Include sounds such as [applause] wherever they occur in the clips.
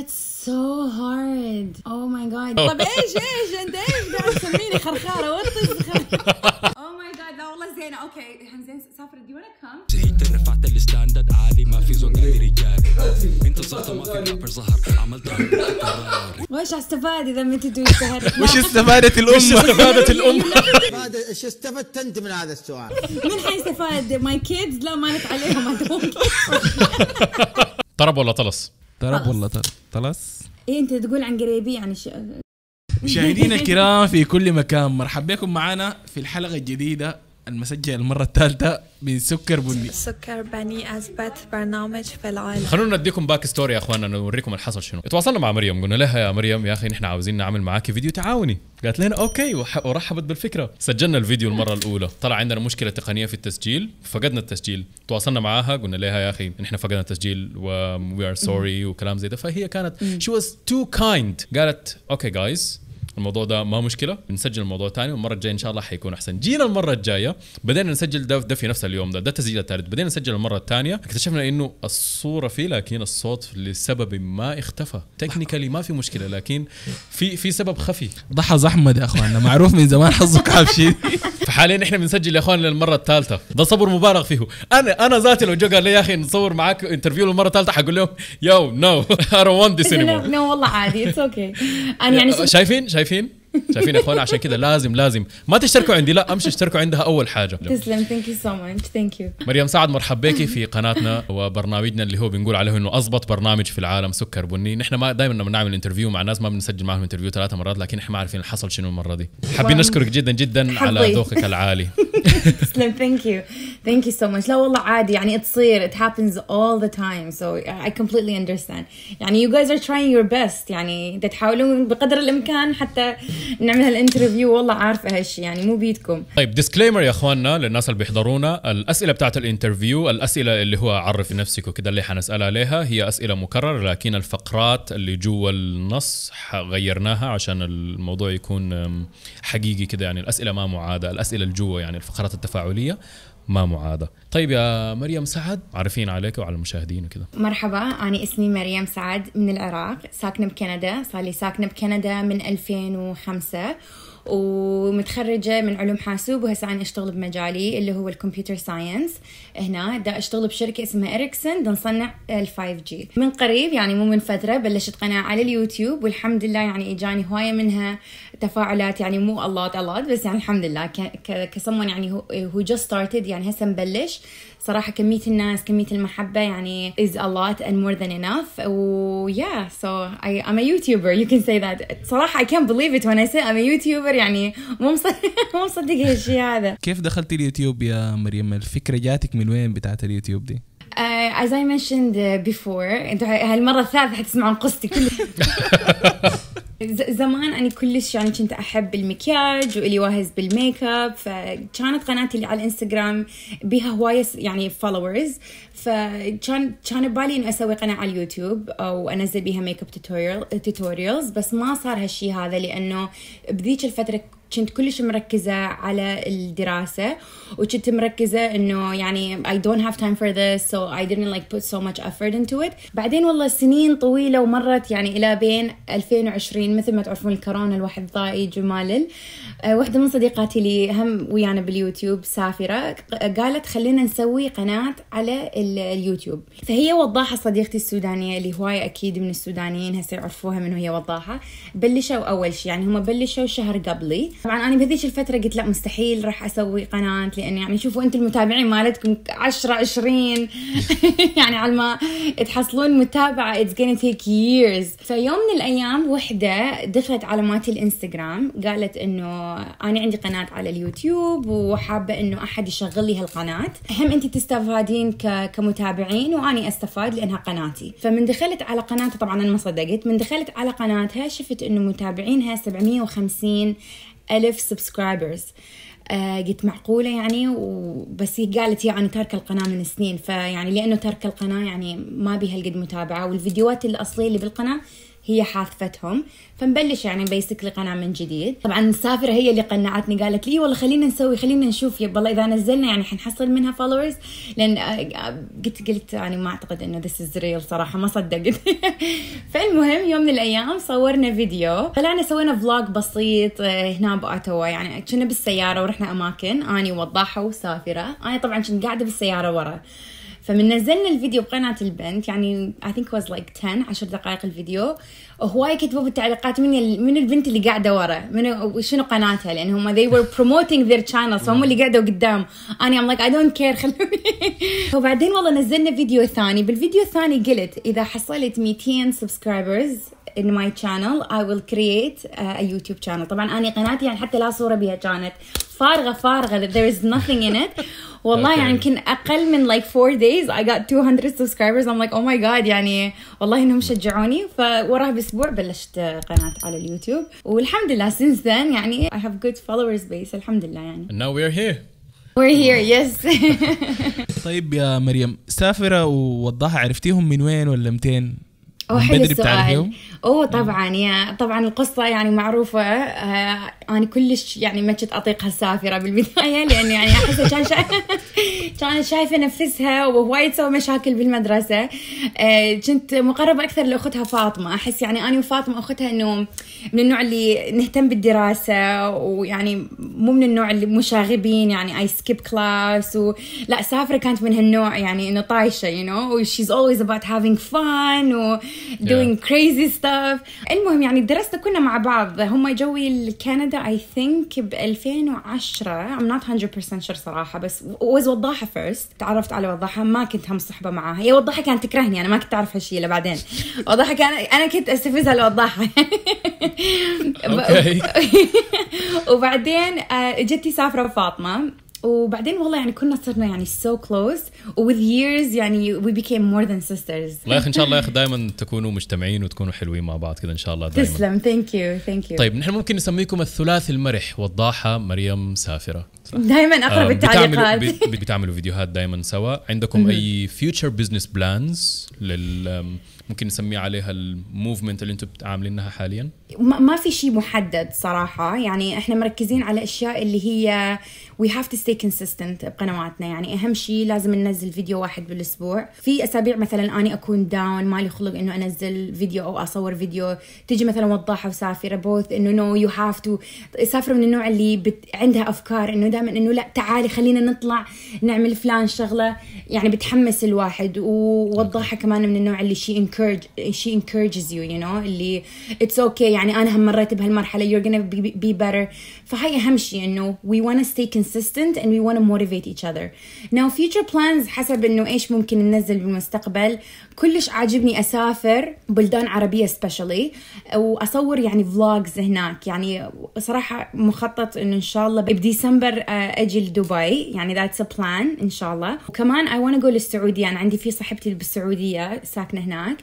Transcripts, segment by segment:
that's so hard. Oh my god. طب إيش إيش أنت إيش قاعد تسميني خرخارة وين Oh my god لا والله زينة أوكي حنزين سافر do you wanna come؟ زهقت رفعت الستاندرد عالي ما في زون غير رجال انت صرت ما في رابر ظهر عملت [laughs] وش استفاد إذا ما تدري اشتهرت؟ [laughs] وش استفادت الأمة؟ استفادت الأمة هذا إيش استفدت أنت من هذا السؤال؟ مين حيستفاد؟ ماي كيدز لا مالت عليهم هذول طرب ولا طلس طرب والله طل- طلس إيه أنت تقول عن قريبي يعني ش... مشاهدينا الكرام في كل مكان مرحبا بكم معنا في الحلقة الجديدة. المسجلة المرة الثالثة من سكر بني. سكر بني أثبت برنامج في العالم. خلونا نديكم backstory يا أخواننا نوريكم اللي حصل شنو. تواصلنا مع مريم قلنا لها يا مريم يا أخي نحن عاوزين نعمل معاكي فيديو تعاوني. قالت لنا okay وح- ورحبت بالفكرة. سجلنا الفيديو المرة الأولى. طلع عندنا مشكلة تقنية في التسجيل فقدنا التسجيل. تواصلنا معاها قلنا لها يا أخي نحن فقدنا التسجيل و we are sorry وكلام زي ده. فهي كانت she was too kind قالت okay guys الموضوع ده ما مشكلة بنسجل الموضوع ثاني والمرة الجاية إن شاء الله حيكون أحسن. جينا المرة الجاية بدينا نسجل ده, ده في نفس اليوم ده ده التسجيل الثالث بدينا نسجل المرة الثانية اكتشفنا إنه الصورة فيه لكن الصوت لسبب ما اختفى. technically ما في مشكلة لكن في في سبب خفي. ضحى احمد يا أخواننا معروف من زمان حظك عفشي [laughs] فحاليا إحنا بنسجل يا اخوان للمرة الثالثة. ده صبر مبالغ فيه. أنا أنا ذاتي لو جو قال لي يا أخي نصور معاك interview للمرة الثالثة حقول لهم you know I don't want this anymore. no والله عادي it's okay أنا يعني شوف- [laughs] شايفين شايفين شايفين يا إخوان؟ عشان كذا لازم لازم. ما تشتركوا عندي. لا أمشي اشتركوا عندها أول حاجة. تسلم. thank you so much thank you مريم سعد مرحب بك في قناتنا وبرنامجنا اللي هو بنقول عليه إنه أضبط برنامج في العالم سكر بني. نحن ما دائما لما نعمل interview مع ناس ما بنسجل معهم interview ثلاثة مرات لكن إحنا ما عارفين حصل شنو المرة دي. حابين. نشكرك جدا جدا على. ذوقك العالي. [laughs] تسلم. thank you thank you so much لا والله عادي. يعني تصير. It happens all the time. So I completely understand. يعني you guys are trying your best. يعني تحاولون بقدر الإمكان حتى نعمل هال interview والله عارفة هالشيء يعني مو بيدكم طيب disclaimer يا أخواننا للناس اللي بيحضرونا. الأسئلة بتاعت ال interview الأسئلة اللي هو عرفي نفسك وكذا اللي حنسالها عليها هي أسئلة مكررة لكن الفقرات اللي جوا النص غيرناها عشان الموضوع يكون حقيقي كده يعني الأسئلة ما معادة الأسئلة اللي جوا يعني الفقرات التفاعلية. ما معاده. طيب يا مريم سعد عرفينا عليك وعلى المشاهدين وكذا. مرحبا أنا اسمي مريم سعد من العراق ساكنة بكندا صار لي ساكنة بكندا من 2005 ومتخرجة من علوم حاسوب وهسه أنا أشتغل بمجالي اللي هو ال computer science. هنا دا أشتغل بشركة اسمها إريكسون دا نصنع ال 5G من قريب يعني مو من فترة بلشت قناة على اليوتيوب والحمد لله يعني إجاني هواية منها. تفاعلات يعني مو الله الله بس يعني الحمد لله. كسمون يعني هو just started يعني هسه مبلش. صراحة كمية الناس كمية المحبة يعني is a lot and more than enough. و yeah so I, I'm a YouTuber. You can say that. صراحة I can't believe it when I say I'm a YouTuber. يعني مو مصدق [laughs] مو مصدق هالشيء هذا. كيف دخلتي اليوتيوب يا مريم؟ الفكرة جاتك من وين بتاعت اليوتيوب دي؟ Uh, as I mentioned uh, before أنتوا هالمرة الثالثة حتسمعون قصتي كل ز- [laughs] زمان أنا كلش يعني كنت أحب المكياج وإلي واهس بال make up فكانت قناتي اللي على الإنستغرام بيها هواية يعني followers فكان كان ببالي إنه أسوي قناة على اليوتيوب أو أنزل بيها make up tutorial tutorials بس ما صار هالشي هذا لأنه بذيك الفترة كنت كلش مركزة على الدراسة وكنت مركزة إنه يعني I don't have time for this so I didn't like put so much effort into it. بعدين والله سنين طويلة ومرت يعني إلى بين 2020 مثل ما تعرفون الكورونا الواحد ضايج ومالل. آه، واحدة من صديقاتي لي هم ويانا باليوتيوب سافرة قالت خلينا نسوي قناة على ال- اليوتيوب. فهي وضاحة صديقتي السودانية اللي هواية أكيد من السودانيين هسه يعرفوها من وهي وضاحة بلشوا أول شيء يعني هم بلشوا شهر قبلي. طبعا أنا بهذيك الفترة قلت لا مستحيل راح أسوي قناة لأن يعني شوفوا أنتم المتابعين مالتكم 10 20 [laughs] يعني على ما تحصلون متابعة it's gonna take years. فيوم من الأيام وحدة دخلت على مالتي الإنستغرام قالت إنه أنا عندي قناة على اليوتيوب وحابة إنه أحد يشغل لي هالقناة. هم أنت تستفادين. كمتابعين وأني أستفاد لأنها قناتي. فمن دخلت على قناتها طبعا أنا ما صدقت من دخلت على قناتها شفت إنه متابعينها 750 ألف subscribers آه قلت معقولة يعني؟ وبس هي قالت هي أنا تاركة القناة من سنين. فيعني لأنه تاركة القناة يعني ما بيها هالقد متابعة. والفيديوهات الأصلية اللي بالقناة هي حاذفتهم فنبلش يعني basically قناة من جديد. طبعا سافرة هي اللي قنعتني قالت لي والله خلينا نسوي خلينا نشوف. yep والله إذا نزلنا يعني حنحصل منها followers لأن آه، آه، قلت قلت يعني ما أعتقد إنه this is real صراحة ما صدقت. [laughs] فالمهم يوم من الأيام صورنا فيديو. طلعنا سوينا vlog بسيط آه، هنا ب Ottawa يعني كنا بالسيارة ورحنا أماكن. أني وضاحة وسافرة. أنا طبعا كنت قاعدة بالسيارة ورا. فمن نزلنا الفيديو بقناة البنت يعني I think was like 10 10 دقائق الفيديو. هواي كتبوا بالتعليقات من من البنت اللي قاعدة ورا من شنو قناتها؟ لأن هم they were promoting their channel فهم اللي قاعدوا قدام. أنا I'm like I don't care خلوني. [laughs] وبعدين والله نزلنا فيديو ثاني. بالفيديو الثاني قلت إذا حصلت 200 subscribers in my channel I will create uh, a YouTube channel. طبعا أنا قناتي يعني حتى لا صورة بها كانت فارغة فارغة. There is nothing in it. [laughs] والله Okay. يعني يمكن أقل من like four days I got 200 subscribers. I'm like oh my god يعني والله إنهم شجعوني. فوراها بأسبوع بلشت قناة على اليوتيوب. والحمد لله since then يعني I have good followers base الحمد لله يعني. And now we're here. We're here yes. [laughs] طيب يا مريم سافرة ووضاحة عرفتيهم من وين ولا متين؟ حلو بدري السؤال. بتعرفيهم؟ أوه طبعا يا طبعا القصة يعني معروفة. آه أنا كلش يعني ما كنت اطيقها السافره بالبداية [laughs] لأن يعني احسها كان شا... [laughs] شايفة نفسها ووايد تسوي مشاكل بالمدرسة. آه كنت مقربة أكثر لأختها فاطمة. أحس يعني أنا وفاطمة أختها إنه من النوع اللي نهتم بالدراسة ويعني مو من النوع اللي مشاغبين يعني I skip class و... لا سافرة كانت من هالنوع يعني إنه طايشة you know. She's always about having fun و doing crazy stuff. المهم يعني درسنا كنا مع بعض. هم جوي لكندا I think ب 2010 I'm not 100% sure صراحة بس was وضاحة first. تعرفت على وضاحة ما كنت هم صحبة معاها. هي وضاحة كانت تكرهني أنا ما كنت أعرف هالشيء إلا بعدين. [laughs] وضاحة كان أنا كنت أستفزها لوضاحة okay. وبعدين آه، جتي سافرة وفاطمة. وبعدين والله يعني كنا صرنا يعني so close و with years يعني we became more than sisters. الله يا أخي إن شاء الله يا أخي دائما تكونوا مجتمعين وتكونوا حلوين مع بعض كذا إن شاء الله دائما تسلم thank you thank you طيب نحن ممكن نسميكم الثلاثي المرح وضاحة مريم سافرة؟ دائما اقرا آه، بالتعليقات بتعملوا بت- بتعملوا فيديوهات دائما سوا. عندكم أي future business plans لل ممكن نسميه عليها ال movement اللي أنتم عاملينها حاليا؟ ما في شيء محدد صراحة. يعني إحنا مركزين على أشياء اللي هي we have to stay consistent بقنواتنا. يعني أهم شيء لازم ننزل فيديو واحد بالأسبوع. في أسابيع مثلا اني أكون down مالي خلق إنه أنزل فيديو أو أصور فيديو. تجي مثلا وضاحة وسافرة push إنه no you have to سافرة من النوع اللي بت... عندها أفكار إنه دائما إنه لا تعالي خلينا نطلع نعمل فلان شغلة. يعني بتحمس الواحد. ووضاحة كمان من النوع اللي she encourage she encourages you you know اللي it's okay. يعني أنا هم مريت بهالمرحلة you're gonna be, be better. فهي أهم شيء إنه we wanna stay consistent and we wanna motivate each other. Now future plans حسب إنه إيش ممكن ننزل بالمستقبل. كلش عاجبني أسافر بلدان عربية especially وأصور يعني vlogs هناك. يعني صراحة مخطط إنه إن شاء الله بديسمبر آه، أجي لدبي. يعني that's a plan إن شاء الله. وكمان I wanna go للسعودية. أنا عندي في صاحبتي اللي بالسعودية ساكنة هناك.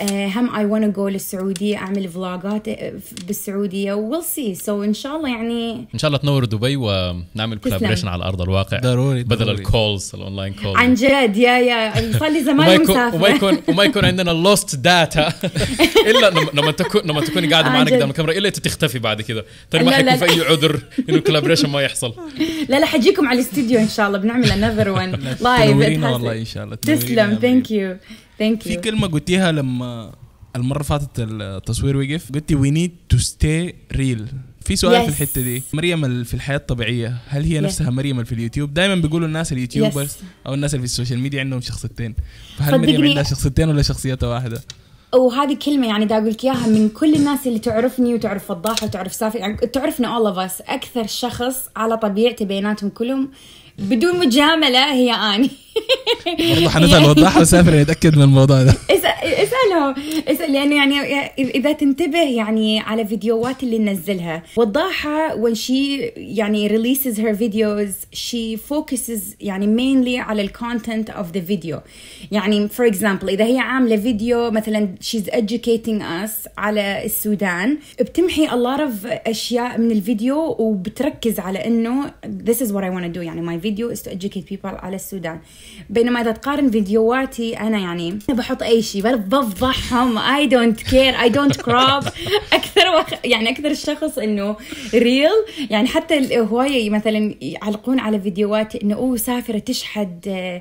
آه، هم I wanna go للسعودية أعمل vlogات آه، بالسعودية و we'll see. So إن شاء الله يعني إن شاء الله تنوروا دبي ونعمل. collaboration على ارض الواقع ضروري، بدل ضروري. ال calls ال online calls عن جد يا يا صار لي زمان يكون مسافرة وما يكون وما يكون عندنا lost data [laughs] إلا لما- تكون لما تكوني قاعدة عن معنا. قدام الكاميرا إلا تختفي بعد كذا. ترى ما حيكون في أي عذر إنه ال collaboration ما يحصل. [laughs] لا لا حجيكم على الاستديو إن شاء الله. بنعمل another one. [laughs] تنورينا live والله إن شاء الله. تسلم. thank you Thank you في كلمة قلتيها لما المرة اللي فاتت التصوير وقف قلتي we need to stay real. في سؤال Yes. في الحتة دي. مريم في الحياة الطبيعية هل هي Yes. نفسها مريم اللي في اليوتيوب؟ دائما بيقولوا الناس ال YouTubers Yes. أو الناس اللي في ال social media عندهم شخصيتين. فهل مريم عندها شخصيتين ولا شخصيتها واحدة؟ وهذه كلمة يعني دا أقول لك إياها من كل الناس اللي تعرفني وتعرف وضاحة وتعرف سافرة يعني تعرفنا all of us. أكثر شخص على طبيعتي بيناتهم كلهم بدون مجاملة هي أني. برضه [laughs] حنسأل وضاح وسافر يتأكد من الموضوع ده. [laughs] اسأل اسألهم اسأل لأنه يعني إذا تنتبه يعني على فيديوهات اللي ننزلها وضاحة when she يعني releases her videos she focuses يعني mainly على ال content of the video. يعني for example إذا هي عاملة فيديو مثلا she's educating us على السودان بتمحي a lot of أشياء من الفيديو وبتركز على إنه this is what I want to do. يعني my video is to educate people على السودان. بينما إذا تقارن فيديوهاتي أنا يعني بحط أي شيء بفضحهم. I don't care I don't crop. [laughs] أكثر وخ... يعني أكثر الشخص إنه real يعني حتى هوايه مثلا يعلقون على فيديوهاتي إنه oh سافره تشحد.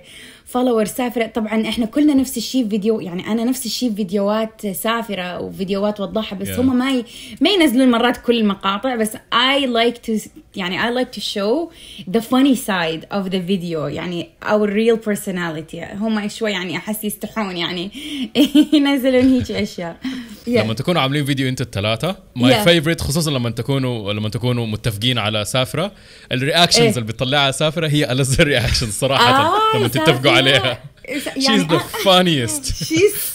follower سافرة. طبعا إحنا كلنا نفس الشيء فيديو يعني أنا نفس الشيء فيديوهات سافرة وفيديوهات وضاحة بس Yeah. هم ما ي... ما ينزلون مرات كل المقاطع بس I like to يعني I like to show the funny side of the video يعني our real personality. هم شوي يعني أحس يستحون يعني [laughs] ينزلون هيك أشياء. Yeah. لما تكونوا عاملين فيديو أنتوا الثلاثه my Yeah. favourite خصوصا لما تكونوا لما تكونوا متفقين على سافرة ال reactions إيه. اللي بتطلعها سافرة هي ألذ ال reactions صراحة آه، لما تتفقوا. عليها يعني she's the funniest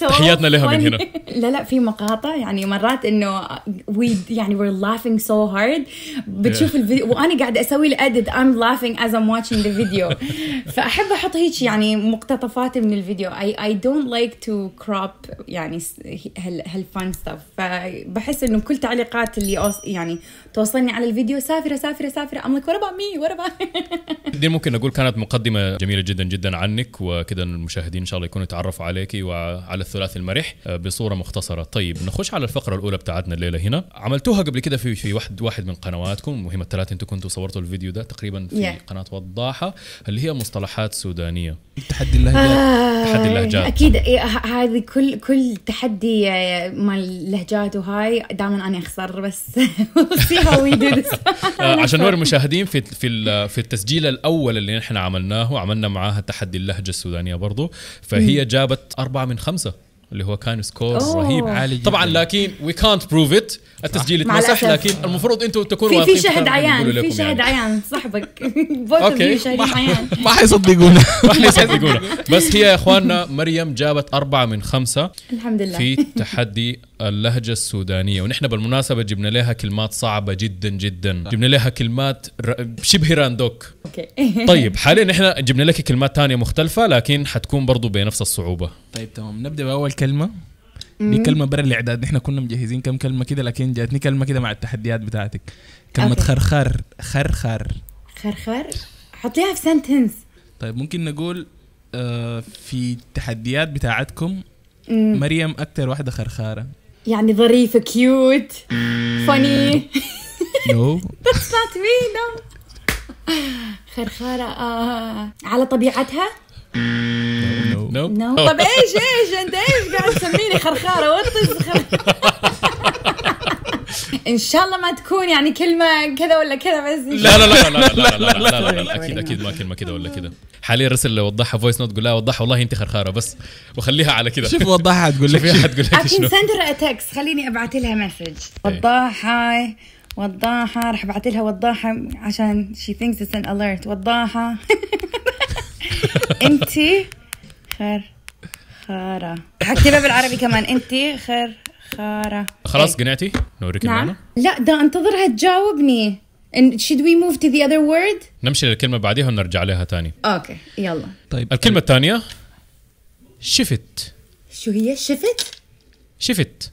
تحياتنا لها من هنا. [laughs] لا لا في مقاطع يعني مرات إنه we يعني we're laughing so hard بتشوف yeah. الفيديو وأنا قاعدة أسوي ال edit I'm laughing as I'm watching the video فأحب أحط هيك يعني مقتطفات من الفيديو. I I don't like to crop يعني هال fun stuff فبحس إنه كل تعليقات اللي يعني توصلني على الفيديو سافرة سافرة سافرة. I'm like me? me about [laughs] دي ممكن أقول كانت مقدمة جميلة جدا جدا عنك وكذا المشاهدين إن شاء الله يكونوا يتعرفوا عليك وعلى الثلاثي المرح آه، بصورة مختصرة. طيب نخش على الفقرة الأولى بتاعتنا الليلة هنا. عملتوها قبل كده في في واحد واحد من قنواتكم مهم الثلاثة أنتم كنتوا صورتوا الفيديو ده تقريبا في Yeah. قناة وضاحة اللي هي مصطلحات سودانية. تحدي اللهجات. تحدي اللهجات. أكيد. إيه، هذه كل كل تحدي آه، مال اللهجات وهاي دائما أنا أخسر بس. [laughs] [laughs] آه، عشان نوري المشاهدين في في ال- في التسجيل الأول اللي نحن عملناه عملنا معاها تحدي اللهجة السودانية برضو. فهي جابت أربعة من خمسة اللي هو كان score oh. رهيب عالي طبعا جداً. لكن وي كانت بروف ات التسجيل اتمسح. لكن المفروض أنتم تكونوا في واثقين في شهد عيان في شهد يعني. عيان صاحبك. [laughs] [laughs] عيان. [laughs] ما حيصدقونا ما حيصدقونا بس هي يا إخواننا مريم جابت أربعة من خمسة الحمد لله. في تحدي اللهجة السودانية ونحن بالمناسبة جبنا لها كلمات صعبة جدا جدا. جبنا لها كلمات ر- شبه راندوك. okay. [laughs] طيب حاليا نحن جبنا لك كلمات تانية مختلفة لكن حتكون برضو بنفس الصعوبة. طيب تمام. نبدأ بأول كلمة. دي كلمة برا الإعداد. إحنا كنا مجهزين كم كلمة كده لكن جاتني كلمة كده مع التحديات بتاعتك. كلمة okay. خرخر خرخر. خرخر؟ حطيها في sentence طيب ممكن نقول آه في التحديات بتاعتكم. مريم أكتر واحدة خرخارة. يعني ظريفة cute funny. [laughs] no that's not me no. خرخارة آه. على طبيعتها؟ no no no طب إيش إيش أنت إيش قاعد تسميني خرخارة خر... [laughs] ان شاء الله ما تكون يعني كلمة كذا ولا كذا بس لا لا لا لا لا لا لا لا لا لا لا أكيد. أكيد ما كلمه كده ولا كده حاليا رسلي لوضاحة voice note قولي لها وضاحة والله انت خرخاره بس وخليها على كده شوفي وضاحة تقول لك شوفي حتقول لك I can شنو send her a text خليني ابعث لها message وضاحة وضاحة راح ابعث لها وضاحة عشان she thinks it's an alert وضاحة انتي خر خارة حكتبها بالعربي كمان انتي خر خارة خلاص إيه. قنعتي؟ نوريك نعم. المعنى. لا ده انتظرها تجاوبني. And should we move to the other word? نمشي للكلمة بعديها ونرجع لها تاني. okay يلا. طيب الكلمة الثانية شفت. شو هي؟ شفت؟ شفت.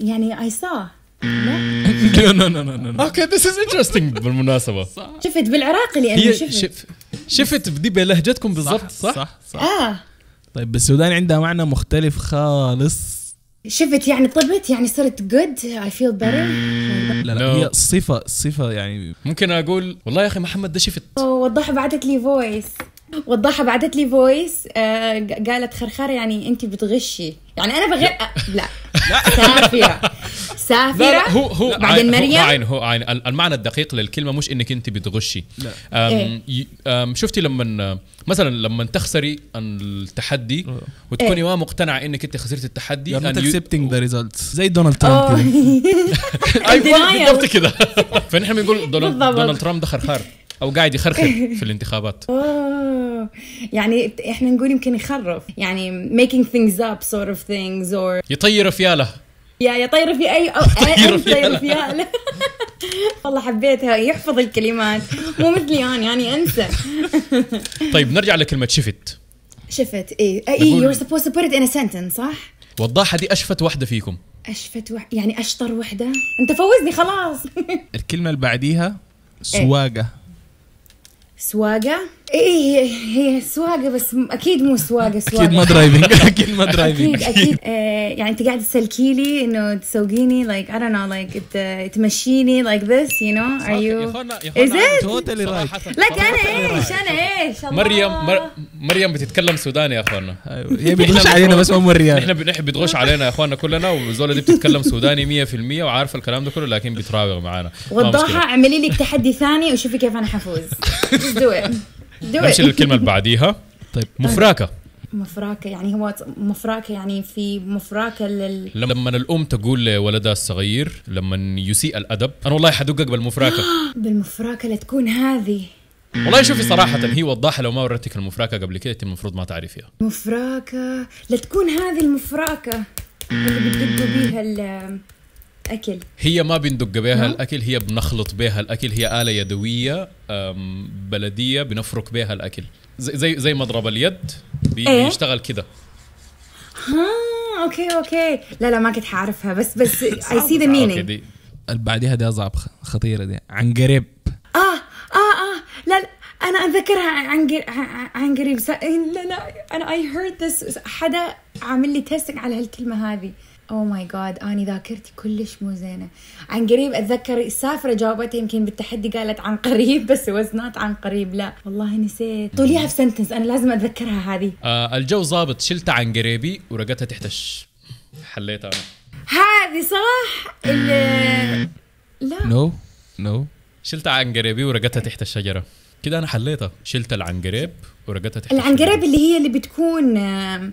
يعني I saw. no no no no okay this is interesting بالمناسبة. شفت بالعراقي لأنه هي شفت. شف شفت دي بلهجتكم بالضبط صح؟ صح صح. آه. طيب بالسودان عندها معنى مختلف خالص. شفت يعني طبت يعني صرت good I feel better لا لا. هي صفة صفة يعني ممكن أقول والله يا أخي محمد ده شفت وضاحة بعثت لي voice وضاحة بعثت لي voice آه قالت خرخرة يعني انت بتغشي. يعني أنا بغير آه لا. سافرة سافرة. لا لا هو هو بعدين عين- مريم؟ هو عين هو عين ال- المعنى الدقيق للكلمة مش إنك انت بتغشي. لا. أم إيه. أم شفتي لما مثلا لما تخسري التحدي وتكوني إيه. ما مقتنعة إنك أنت خسرت التحدي you're not and you- accepting the results. زي دونالد. ترامب كده. [laughs] أيوه. بالضبط كده. [laughs] فنحن بنقول دونالد ترامب ده خرخار أو قاعد يخرخر [laughs] في الانتخابات. يعني إحنا نقول يمكن يخرف. يعني making things up sort of things or يطير فياله يا يا طير في اي أو [laughs] طير في طير يلا. في يلا [laughs] والله حبيتها. يحفظ الكلمات. مو مثلي أنا يعني أنسى. [laughs] طيب نرجع لكلمة شفت. شفت. اي نقول- you're supposed to put it in a sentence صح؟ وضاحه دي أشفت واحدة فيكم. أشفت وح... يعني أشطر وحدة؟ أنت فوزني خلاص. الكلمة اللي بعديها سواقة. سواقة؟ إيه هي هي سواقة بس أكيد مو سواقة سواقة [laughs] أكيد ما درايفنج أكيد ما درايفنج أكيد أكيد آه يعني أنت قاعد تسلكي لي إنه تسوقيني like I don't know like ت- تمشيني like this you know are يا you اخوانا يا it? توتالي رايت لك أنا إيش؟ أنا إيش؟ الله. مريم مر... مريم بتتكلم سوداني يا اخوانا أيوة. هي بتغش علينا بس ما موريانا نحن نحن بتغش علينا يا اخوانا كلنا والزوله دي بتتكلم سوداني 100% وعارفه الكلام ده كله لكن بتراوغ معانا. وضحها. اعملي لك تحدي ثاني وشوفي كيف أنا حفوز. [laughs] نمشي للكلمة اللي بعديها. [laughs] طيب. مفراكة. مفراكة يعني هو مفراكة يعني في مفراكة لل لما الأم تقول لولدها الصغير لما يسيء الأدب أنا والله حدقك بالمفراكة. [gasps] بالمفراكة لتكون هذه. والله شوفي صراحة هي وضاحه لو ما وريتك المفراكة قبل كده المفروض ما تعرفيها. مفراكة لتكون هذه المفراكة. اللي بتدقوا بيها الأكل. هي ما بندق بها الأكل هي بنخلط بها الأكل هي آلة يدوية بلدية بنفرك بها الأكل. زي زي, زي مضرب اليد إيه؟ بيشتغل كده. ها okay okay. لا لا ما كنت حعرفها بس بس I see the meaning بعديها دي أصعب خطيرة دي. عن قريب آه آه آه. لا لا أنا أتذكرها عن عن- قريب س- لا لا أنا I heard this حدا عامل لي testing على هالكلمة هذه. oh my God أني ذاكرتي كلش مو زينة. عن قريب أتذكر السافرة جاوبتها يمكن بالتحدي قالت عن قريب بس وزنات عن قريب لا. والله نسيت. طوليها في سنتنس أنا لازم أتذكرها هذه. آه الجو ظابط شلتها عن قريبي ورقتها تحت الش حليتها أنا. هذه صح؟ اللي لا. نو نو شلتها عن قريبي ورقتها تحت الشجره كده أنا حليتها. شلت العنقريب ورقتها تحت العنقريب. اللي هي اللي بتكون آم،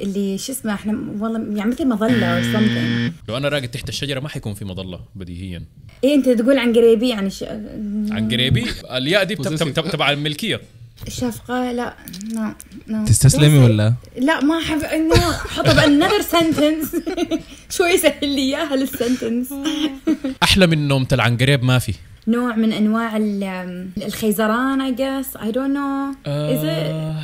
اللي شو اسمه إحنا والله يعني مثل مظلة something. لو أنا راقد تحت الشجرة ما حيكون في مظلة بديهيا. إيه أنت تقول عنقريبي يعني ش... عنقريبي؟ الياء دي تبع الملكية. شفقة لا no تستسلمي ولا؟ لا ما أحب إنه حطه ب another sentence شوي سهل لي إياها لل sentence [laughs] أحلى من نومه العنقريب ما في. نوع من أنواع ال- الخيزران I guess I don't know is آه.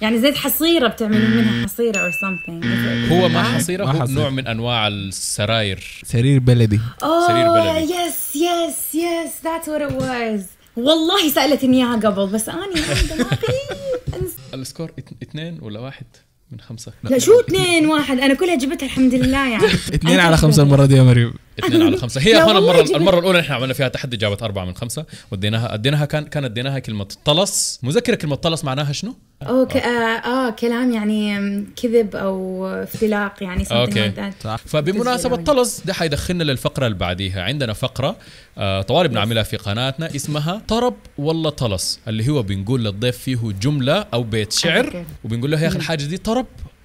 يعني زي الحصيره بتعملوا منها حصيرة or something. Is it- هو ما حصيرة ما هو. نوع من أنواع السراير. سرير بلدي. سرير oh بلدي. yes yes yes that's what it was والله سألتني إياها قبل بس اني دماغي أنس- ال score اثنين ولا واحد؟ من خمسة. لا شو اثنين واحد؟ أنا كلها جبتها الحمد لله يعني. [laughs] اثنين على خمسة المرة دي يا مريم. اثنين على خمسة. هي اخوانا المرة المرة الأولى نحن عملنا فيها تحدي جابت أربعة من خمسة وديناها أديناها كان كان اديناها كلمة طلس. مذكرة كلمة طلس معناها شنو؟ اوه ك- آه, آه كلام يعني كذب أو افتلاق يعني something أوكي. like that. صح فبمناسبة طلس ده حيدخلنا للفقرة اللي بعديها. عندنا فقرة آه طوالي بنعملها في قناتنا اسمها طرب ولا طلس؟ اللي هو بنقول للضيف فيه جملة أو بيت شعر. وبنقول له يا أخي الحاجة دي طرب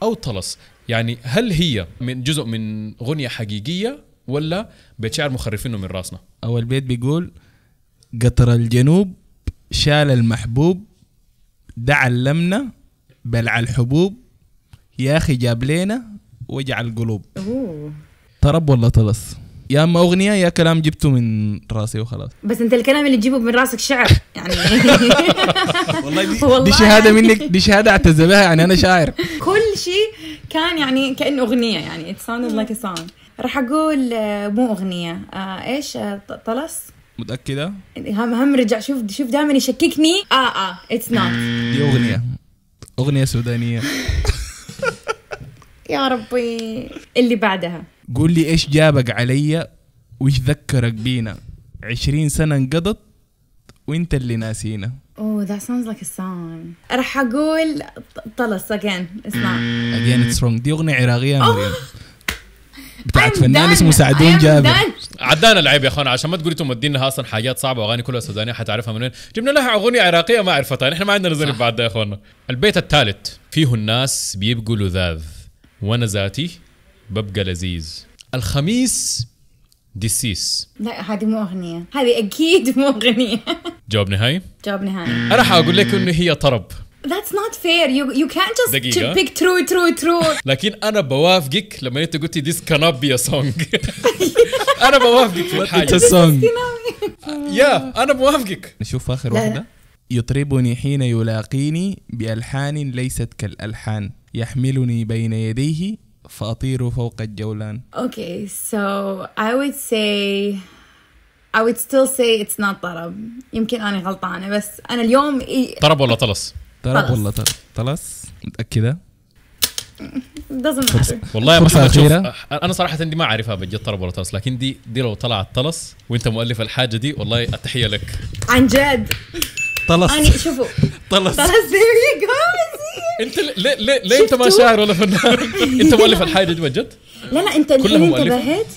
أو طلس. يعني هل هي من جزء من غنية حقيقية ولا بيت شعر مخرفينه من راسنا؟ أول بيت بيقول قطر الجنوب شال المحبوب ده علمنا بلع الحبوب يا أخي جاب لنا وجع القلوب. أوه. طرب ولا طلس؟ يا أما أغنية يا كلام جبته من راسي وخلاص. بس أنت الكلام اللي تجيبه من راسك شعر يعني. [laughs] والله دي, والله. دي شهادة منك دي شهادة اعتز بها يعني أنا شاعر. [laughs] كل شيء كان يعني كأنه أغنية يعني it sounded like a song. راح أقول آه، مو أغنية. آه إيش؟ آه طلس؟ متأكدة؟ هم هم رجع شوف شوف دائما يشككني. آه آه it's not دي أغنية. أغنية سودانية. [laughs] يا ربي. اللي بعدها. قول لي إيش جابك عليا وش ذكرك بينا؟ عشرين سنة انقضت وإنت اللي ناسينا. oh that sounds like a song. راح أقول طلس again. it's not again it's wrong. دي أغنية عراقية يا مريم [laughs] بتاعت I'm فنان. اسمه سعدون جابر. عدانا العيب يا اخوانا عشان ما تقولوا أنتم مدينها أصلا حاجات صعبة وأغاني كلها سودانية حتعرفها من وين جبنا لها أغنية عراقية ما عرفتها. نحن ما عندنا ذنب بعد ده يا اخوانا البيت الثالث فيه الناس بيبقوا لذاذ. وأنا ذاتي ببقى لذيذ. الخميس دسيس لا هذه مو أغنية. هذه أكيد مو أغنية. [laughs] جواب نهائي؟ جواب نهائي. أنا حأقول لك إنه هي طرب. That's not fair. You you can't just دقيقة. pick true true true. [laughs] لكن أنا بوافقك لما أنت قلتي this cannot be a song. [laughs] أنا بوافقك في It's الحاجة a song. يا أنا بوافقك. نشوف آخر لا، واحدة. يطربني حين يلاقيني بألحان ليست كالألحان. يحملني بين يديه فأطير فوق الجولان. Okay, so I would say I would still say it's not طرب. يمكن أنا غلطانة بس أنا اليوم إي- طرب ولا طلس؟ طرب طلس. ولا طرب؟ طلس. متأكدة؟ Doesn't matter. والله يا فرصة أخيرة. أنا صراحة دي ما أعرفها بجد طرب ولا طلس لكن دي دي لو طلعت طلس وأنت مؤلف الحاجة دي والله التحيه لك. عن جد. طلس أنا شوفوا طلس see? أنت ليه ليه ليه أنت ما؟ شاعر ولا فنان [laughs] أنت مؤلف الحاجة دي بجد لا لا أنت الحين؟ انتبهت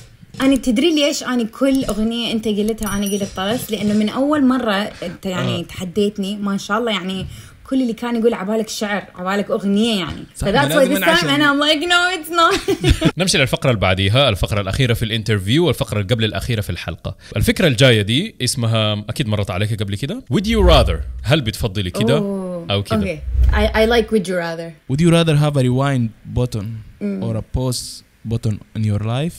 أنا تدري ليش أنا كل أغنية أنت قلتها أنا قلت طرس لأنه من أول مرة أنت يعني آه. تحديتني ما شاء الله يعني كل اللي كان يقول عبالك شعر عبالك أغنية يعني. ف that's why أنا this time عشان- أنا I'm like no it's not. [laughs] نمشي للفقرة اللي بعديها الفقرة الأخيرة في ال interview والفقرة اللي قبل الأخيرة في الحلقة. الفقرة الجاية دي اسمها أكيد مرت عليك قبل كده. Would you rather هل بتفضلي كده Oh. أو كده؟ Okay. I, I like would you rather. Would you rather have a rewind button or a pause button in your life?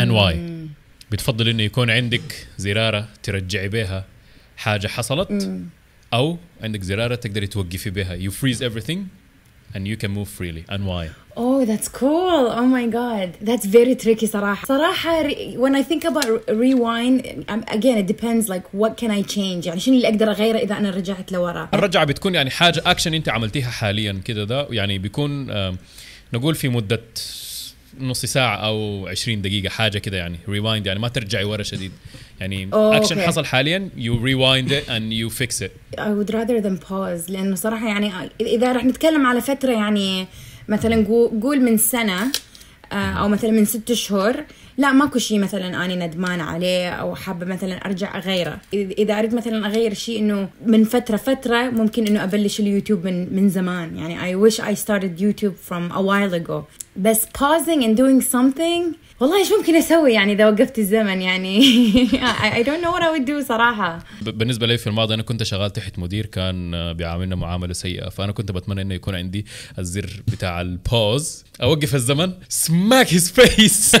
And why? بتفضل إنه يكون عندك زرارة ترجعي بها حاجة حصلت؟ أو عندك زرارة تقدري توقفي بها you freeze everything and you can move freely and why Oh, that's cool. Oh my god. That's very tricky صراحة. صراحة re- when I think about re- rewind um, again it depends like what can I change يعني شنو اللي اقدر اغيره اذا انا رجعت لورا. الرجعة بتكون يعني حاجة أكشن أنت عملتيها حاليا كده ده يعني بيكون آم، نقول في مدة نص ساعة أو 20 دقيقة حاجة كده يعني rewind يعني ما ترجعي ورا شديد. يعني action okay. حصل حاليا you rewind it and you fix it. I would rather than pause لأنه صراحة يعني إذا رح نتكلم على فترة يعني مثلا قو- قول من سنة آه، أو مثلا من ست شهور لا ماكو شيء مثلا أني ندمانة عليه أو حابة مثلا أرجع أغيره. إذا أريد مثلا أغير شيء إنه من فترة فترة ممكن إنه أبلش اليوتيوب من من زمان. يعني I wish I started YouTube from a while ago. بس pausing and doing something والله إيش ممكن أسوي يعني إذا وقفت الزمن يعني؟ [laughs] I, don't know what I would do صراحة. ب- بالنسبة لي في الماضي أنا كنت شغال تحت مدير كان آه، بيعاملنا معاملة سيئة فأنا كنت بتمنى إنه يكون عندي الزر بتاع ال pause أوقف الزمن smack his face. [laughs]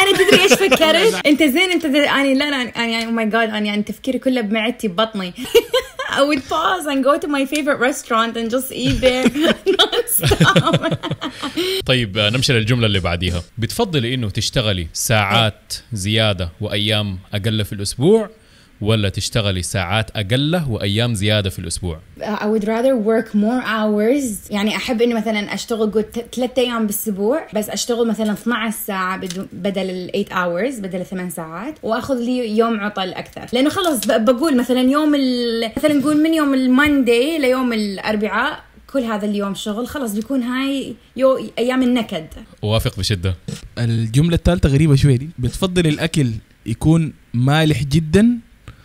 أنا تدري إيش فكرت؟ [laughs] أنت زين أنت زين. أنا لا أنا يعني oh my God أنا يعني تفكيري كله بمعدتي ببطني. I would pause and go to my favorite restaurant and just eat there. [laughs] طيب نمشي للجملة اللي بعديها. بتفضلي إنه تشتغلي ساعات زيادة وأيام أقل في الأسبوع ولا تشتغلي ساعات أقل وأيام زيادة في الأسبوع؟ I would rather work more hours. يعني أحب انه مثلا أشتغل قلت ثلاث أيام بالأسبوع بس أشتغل مثلا 12 ساعة بدو- بدل ال 8 hours بدل الثمان ساعات وأخذ لي يوم عطل أكثر. لأنه خلص بقول مثلا يوم ال- مثلا نقول من يوم الماندي ليوم الأربعاء كل هذا اليوم شغل خلص بيكون هاي يو أيام النكد. أوافق بشدة. الجملة الثالثة غريبة شوية دي. بتفضل الأكل يكون مالح جدا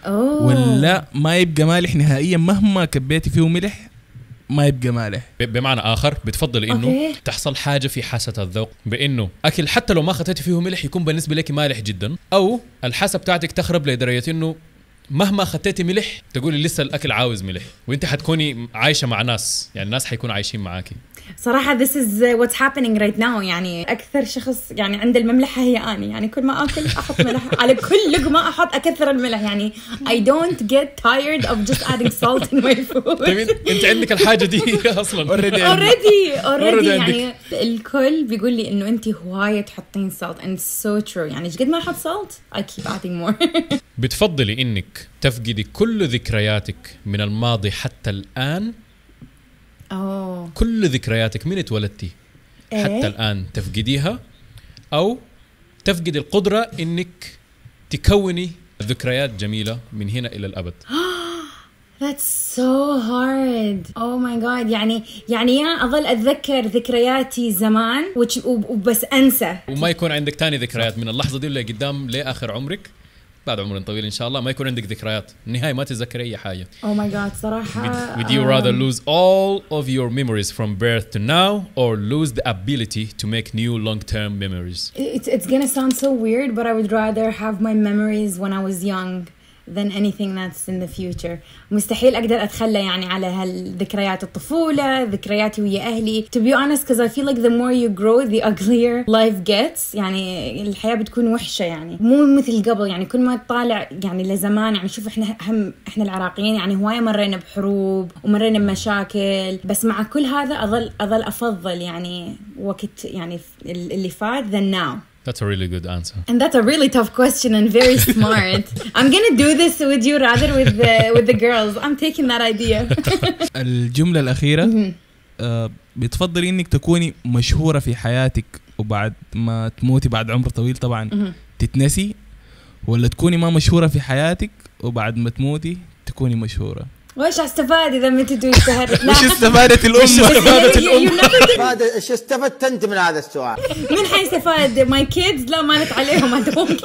oh. ولا ما يبقى مالح نهائيا مهما كبيتي فيه ملح ما يبقى مالح؟ بمعنى آخر بتفضل إنه okay. تحصل حاجة في حاسة الذوق بإنه أكل حتى لو ما ختيتي فيه ملح يكون بالنسبة لك مالح جدا أو الحاسة بتاعتك تخرب لدرجة إنه مهما خطيتي ملح تقولي لسه الأكل عاوز ملح وانت حتكوني عايشة مع ناس يعني الناس حيكونوا عايشين معاكي. صراحة this is what's happening right now. يعني أكثر شخص يعني عند المملحة هي أنا. يعني كل ما آكل أحط ملح. [laughs] على كل لقمة أحط أكثر الملح. يعني I don't get tired of just adding salt in my food. [laughs] طيب أنت انت عندك الحاجة دي [laughs] أصلا. Already. Already. Already. Already يعني الكل بيقول لي إنه أنت هواية تحطين salt and so true. يعني قد ما أحط salt I keep adding more. بتفضلي إنك تفقدي كل ذكرياتك من الماضي حتى الآن؟ أوه. كل ذكرياتك من اتولدتي؟ إيه؟ حتى الآن تفقديها؟ أو تفقدي القدرة إنك تكوني ذكريات جميلة من هنا إلى الأبد؟ [gasps] That's so hard. Oh my god. يعني يعني يا أظل أتذكر ذكرياتي زمان وبس أنسى. وما يكون عندك تاني ذكريات من اللحظة دي اللي قدام لآخر عمرك؟ بعد عمر طويل ان شاء الله ما يكون عندك ذكريات النهايه ما تتذكري اي حاجة Oh my god صراحة Would you rather lose all of your memories from birth to now or lose the ability to make new long-term memories It's, it's gonna sound so weird but I would rather have my memories when I was young than anything that's in the future. مستحيل أقدر أتخلى يعني على هالذكريات الطفولة ذكرياتي ويا أهلي. To be honest because I feel like the more you grow the uglier [laughs] life gets. يعني الحياة بتكون وحشة يعني. مو مثل قبل يعني كل ما تطالع يعني لزمان يعني شوف إحنا هم إحنا العراقيين يعني هواية مرينا بحروب ومرينا بمشاكل. بس مع كل هذا أظل أظل أفضل يعني وقت يعني اللي فات than now. That's a really good answer. And that's a really tough question and very smart. I'm gonna do this with you rather with the with the girls. I'm taking that idea. الجملة الأخيرة آه بتفضلي إنك تكوني مشهورة في حياتك وبعد ما تموتي بعد عمر طويل طبعا تتنسي ولا تكوني ما مشهورة في حياتك وبعد ما تموتي تكوني مشهورة وش استفاد إذا متى اشتهرت؟ [laughs] لا. وش استفادت؟ استفادت you never get- بعد إيش استفدت؟ انت من هذا السؤال؟ من حيستفاد my kids لا مالت عليهم هذول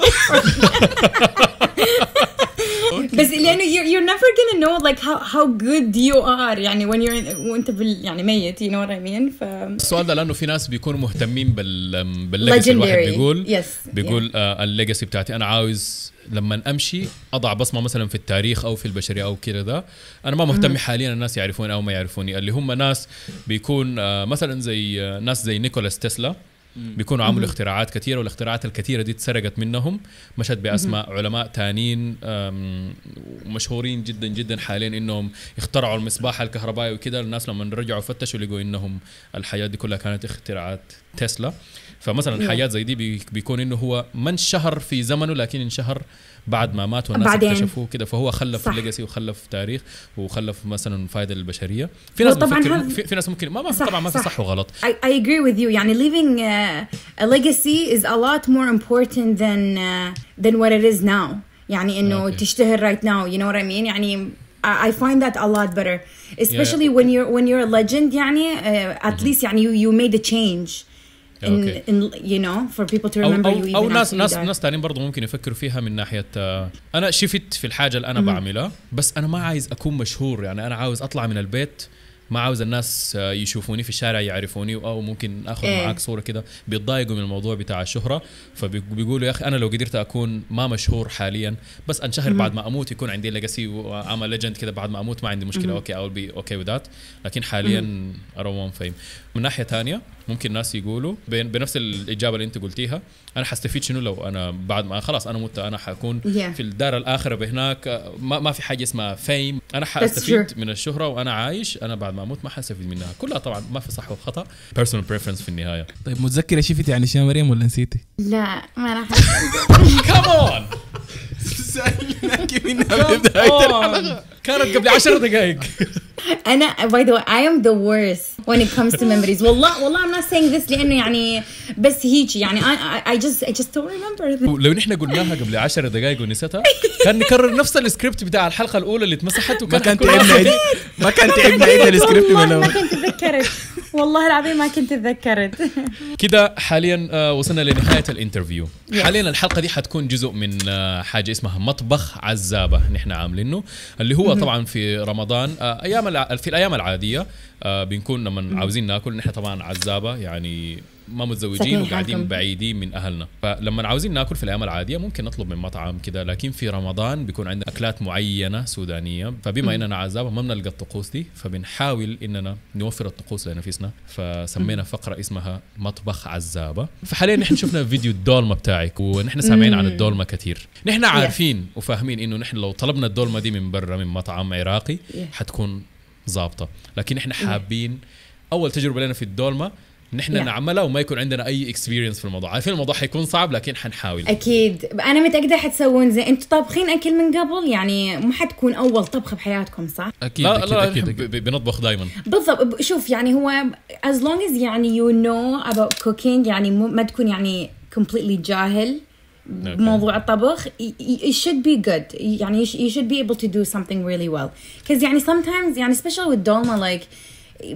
بس لأنه you're, never gonna know like how how good you are يعني when you're وأنت بال يعني ميت you know what I mean ف السؤال ده لأنه في ناس بيكونوا مهتمين بال بال legacy الواحد. بيقول Yes. بيقول آه ال legacy بتاعتي. أنا عاوز لما أمشي أضع بصمة مثلا في التاريخ أو في البشرية أو كده ده. أنا ما مهتم حاليا الناس يعرفوني أو ما يعرفوني. اللي هم ناس بيكون آه مثلا زي آه ناس زي نيكولاس تسلا. بيكونوا عملوا اختراعات كثيرة والاختراعات الكثيرة دي اتسرقت منهم. مشت بأسماء علماء تانيين آم، مشهورين جدا جدا حاليا إنهم اخترعوا المصباح الكهربائي وكده. الناس لما رجعوا فتشوا لقوا إنهم الحياة دي كلها كانت اختراعات تسلا. فمثلا Yeah. حاجات زي دي بي- بيكون إنه هو ما انشهر في زمنه لكن انشهر بعد ما مات والناس بعدين. اكتشفوه كده فهو خلف صح. ليجاسي وخلف تاريخ وخلف مثلا فائده للبشريه في ناس طبعاً في, في ناس ممكن ما, ما صح، طبعا ما في صح. صح وغلط I, I agree with you يعني leaving uh, a legacy is a lot more important than uh, than what it is now يعني انه Okay. تشتهر right now you know what I mean يعني I find that a lot better especially when you're when you're a legend يعني uh, at least يعني you, you made a change Okay. in you know for people to remember you أو, even أو ناس you ناس. ناس تانيين برضه ممكن يفكروا فيها من ناحية آه، أنا شفت في الحاجة اللي أنا بعملها بس أنا ما عايز أكون مشهور يعني أنا عاوز أطلع من البيت ما عاوز الناس آه، يشوفوني في الشارع يعرفوني أو ممكن آخذ إيه. معاك صورة كده. بيتضايقوا من الموضوع بتاع الشهره فبيقولوا يا أخي أنا لو قدرت أكون ما مشهور حاليا بس انشهر بعد ما أموت يكون عندي legacy و I'm a legend كده بعد ما أموت ما عندي مشكلة. okay I'll be okay with that لكن حاليا اروم fame من ناحية ثانية ممكن ناس يقولوا بنفس الإجابة اللي أنت قلتيها أنا حستفيد شنو لو أنا بعد ما خلاص أنا مت أنا حكون Yeah. في الدار الآخرة بهناك. ما, ما في حاجة اسمها fame أنا حستفيد. من الشهرة وأنا عايش. أنا بعد ما أموت ما حستفيد منها. كلها طبعا ما في صح وخطأ. personal preference في النهاية. طيب متذكرة شفتي عن اشياء مريم ولا نسيتي؟ لا ما راح. [laughs] كمان [laughs] [laughs] كانت قبل عشر دقائق [laughs] أنا by the way I am the worst when it comes to memories. والله والله I'm not saying this لأنه يعني بس هيك يعني I, I, just I just don't remember. لو نحن قلناها قبل عشر دقائق ونسيتها كان نكرر نفس السكريبت بتاع الحلقة الأولى اللي اتمسحت ما وكان كان حتكون تعبنا ما كان تعبنا عد [laughs] السكريبت من ما. كنت تذكرت والله العظيم ما كنت تذكرت كده حاليا آه، وصلنا لنهاية ال interview. حاليا الحلقة دي حتكون جزء من آه، حاجة اسمها مطبخ عزابة نحن عاملينه اللي هو طبعا في رمضان آه، أيام. في الأيام العادية آه، بنكون لما عاوزين ناكل نحن طبعا عزابة يعني ما متزوجين وقاعدين حالكم. بعيدين من أهلنا. فلما عاوزين ناكل في الأيام العادية ممكن نطلب من مطعم كده لكن في رمضان بيكون عندنا أكلات معينة سودانية. فبما إننا عزابه ما بنلقى الطقوس دي فبنحاول إننا نوفر الطقوس لنفسنا. فسمينا فقرة اسمها مطبخ عزابة. فحاليا نحن شفنا فيديو الدولمة بتاعك ونحن سامعين عن الدولمة كثير. نحن عارفين وفاهمين إنه نحن لو طلبنا الدولمة دي من برا من مطعم عراقي حتكون ظابطة. لكن إحنا حابين أول تجربة لنا في الدولمة نحن Yeah. نعملها وما يكون عندنا أي اكسبيرينس في الموضوع. عارفين الموضوع حيكون صعب لكن حنحاول. أكيد. أنا متأكدة حتسوون زي أنتوا طابخين أكل من قبل؟ يعني مو حتكون أول طبخة بحياتكم صح؟ أكيد لا أكيد لا أكيد. ب- بنطبخ دائما بالضبط. شوف يعني هو as long as يعني you know about cooking يعني مو ما تكون يعني completely جاهل بموضوع الطبخ. It should be good. يعني you should be able to do something really well. Because يعني sometimes يعني especially with dolma like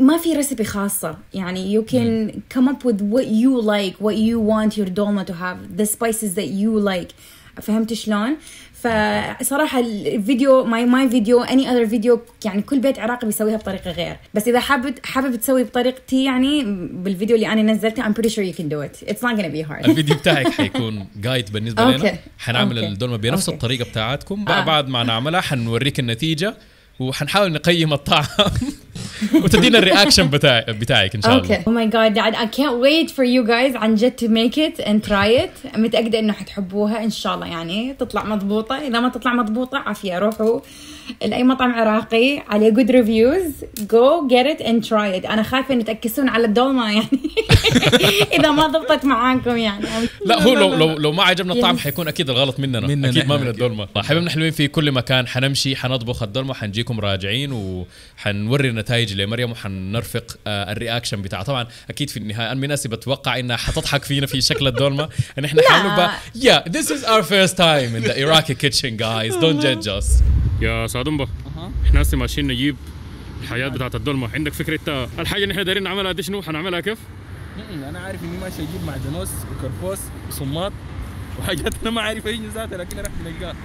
ما في recipe خاصة يعني you can come up with what you like what you want your dolma to have the spices that you like فهمت شلون؟ فصراحة الفيديو my my video any other video يعني كل بيت عراقي بيسويها بطريقة غير بس إذا حابب حابب تسوي بطريقتي يعني بالفيديو اللي أنا نزلته I'm pretty sure you can do it it's not gonna be hard الفيديو بتاعك [laughs] حيكون guide بالنسبة okay. لنا حنعمل okay. الدولمة بنفس okay. الطريقة بتاعتكم آه. بعد ما نعملها حنوريك النتيجة وحنحاول نقيم الطعم [laughs] وتدينا ال reaction بتاع بتاعك إن شاء الله. Oh my god, Dad, I can't wait for you guys عن جد to make it and try it. متأكدة إنه حتحبوها إن شاء الله. يعني تطلع مضبوطة، إذا ما تطلع مضبوطة عافية. روحوا. لأي مطعم عراقي عليه good reviews. Go get it and try it. أنا خايفة إن تأكسون على الدولمة يعني. [laughs] إذا ما ضبطت معاكم يعني. لا هو لو لو لو ما عجبنا الطعم. حيكون أكيد الغلط مننا, مننا أكيد ما من. الدولمه حبيبنا حلوين في كل مكان. حنمشي حنطبخ الدولمه حنجيكم راجعين وحنوري النتائج لمريم وحنرفق آه الرياكشن بتاعها. طبعا أكيد في النهاية أنا من ناسي بتوقع إنها حتضحك فينا في شكل الدولمة. [laughs] ان إحنا. حنبقى yeah this is our first time in the Iraqi kitchen guys. Don't [laughs] judge us. يا سادومبا إحنا هسه ماشيين نجيب الحياة بتاعت الدولمة. عندك فكرة انت الحاجة اللي إحنا دايرين نعملها دي شنو؟ حنعملها كيف؟ أنا عارف إني ماشي أجيب معدنوس وكرفوس وصمات وحاجات أنا ما عارف أي ذاتها لكن راح نلقاها.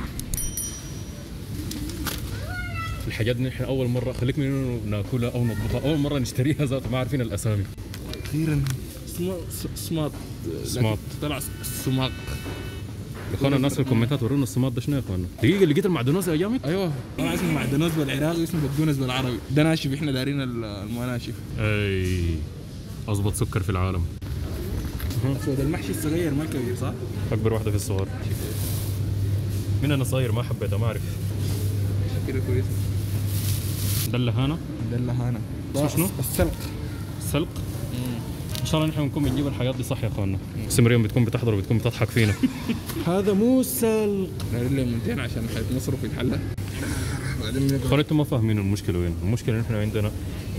الحاجات دي إحنا أول مرة خليك من ناكلها أو نطبخها. أول مرة نشتريها ذات ما عارفين الأسامي. أخيرا. سماط. سماط. طلع سماق. يا أخوانا الناس في الكومنتات ورونا الصمات ده شنو يا أخوانا؟ دقيقة لقيت المعدنوس يا جامد؟ أيوه. طلع اسمه معدنوس بالعراقي واسمه بقدونس بالعربي. ده ناشف إحنا دارين ال- المناشف. أي. اضبط سكر في العالم. أسود المحشي الصغير ما الكبير صح؟ أكبر واحدة في الصغار. من أنا صغير ما حبيتها ما أعرف. كده كويس. هانا اسمه شنو؟ السلق السلق إن شاء الله نحن نكون بنجيب الحاجات دي صح يا اخوانا بس مريم بتكون بتحضر وبتكون بتضحك فينا. [laughs] هذا مو سلق. دارين ليمونتين عشان في الحله بعدين أنتم ما فاهمين المشكلة وين. المشكلة ان إحنا عندنا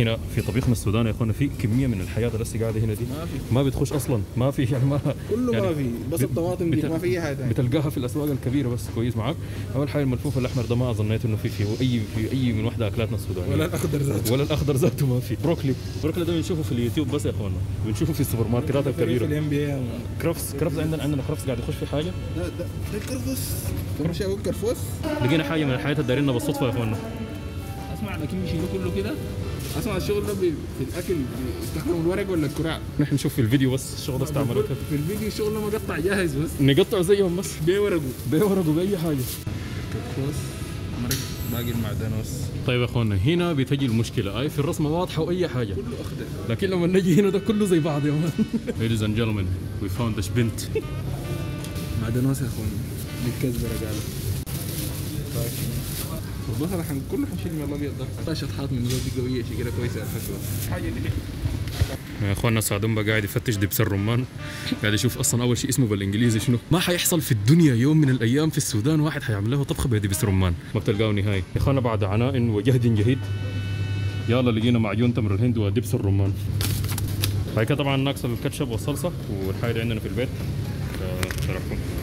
هنا في طبيخنا السوداني يا اخوانا في كمية من الحياة اللي لسه قاعدة هنا دي. ما في. ما بتخش أصلا. ما في يعني ما كله يعني ما في. بس الطماطم دي بت- ما في أي حاجة. ثانية بتلقاها في الأسواق الكبيرة بس. كويس معاك. أول حاجة الملفوف الأحمر ده ما ظنيت إنه في في أي في أي من واحدة أكلاتنا السودانية. ولا الأخضر ذاته. ولا الأخضر ذاته ما في. بروكلي. بروكلي ده بنشوفه في اليوتيوب بس يا اخوانا بنشوفه في السوبر ماركتات في الكبيرة. الام بي كرفس. كرفس عندنا عندنا كرفس قاعد يخش في حاجة. ده ده شيء أقول كرفوس لقينا حاجة من الحياة اللي دايرينها بالصدفة يا اخوانا أسمع لكن يشيلوا كله كده؟ اسمع الشغل ده في الاكل بيستخدموا الورق ولا الكراع نحن نشوف في الفيديو بس الشغل ده استعملوه في الفيديو الشغل ده مقطع جاهز بس. نقطع زيهم بس. بورقه بورقه بأي حاجة. كرفوس مرق. باقي المعدنوس طيب يا اخوانا هنا بتجي المشكلة. اي في الرسمة واضحة وأي حاجة. كله أخضر. لكن لما نجي هنا ده كله زي بعض يا مان [laughs] Ladies and gentlemen we found the بنت معدنوس يا أخوان. بالكزبره قالوا البصل حن كله حنشيل من الأبيض ده. حطها شطحات من زود قوية كده كويسه الحشوة. يا سعدومبا قاعد يفتش دبس الرمان. قاعد يشوف أصلا أول شيء اسمه بالإنجليزي شنو؟ ما حيحصل في الدنيا يوم من الأيام في السودان واحد حيعمل له طبخة بدبس رمان. ما بتلقاه نهائي. يا إخوانا بعد عناء وجهد جهيد يلا لقينا معجون تمر الهند ودبس الرمان. هاي طبعا ناقص الكاتشب والصلصة والحاجة عندنا في البيت.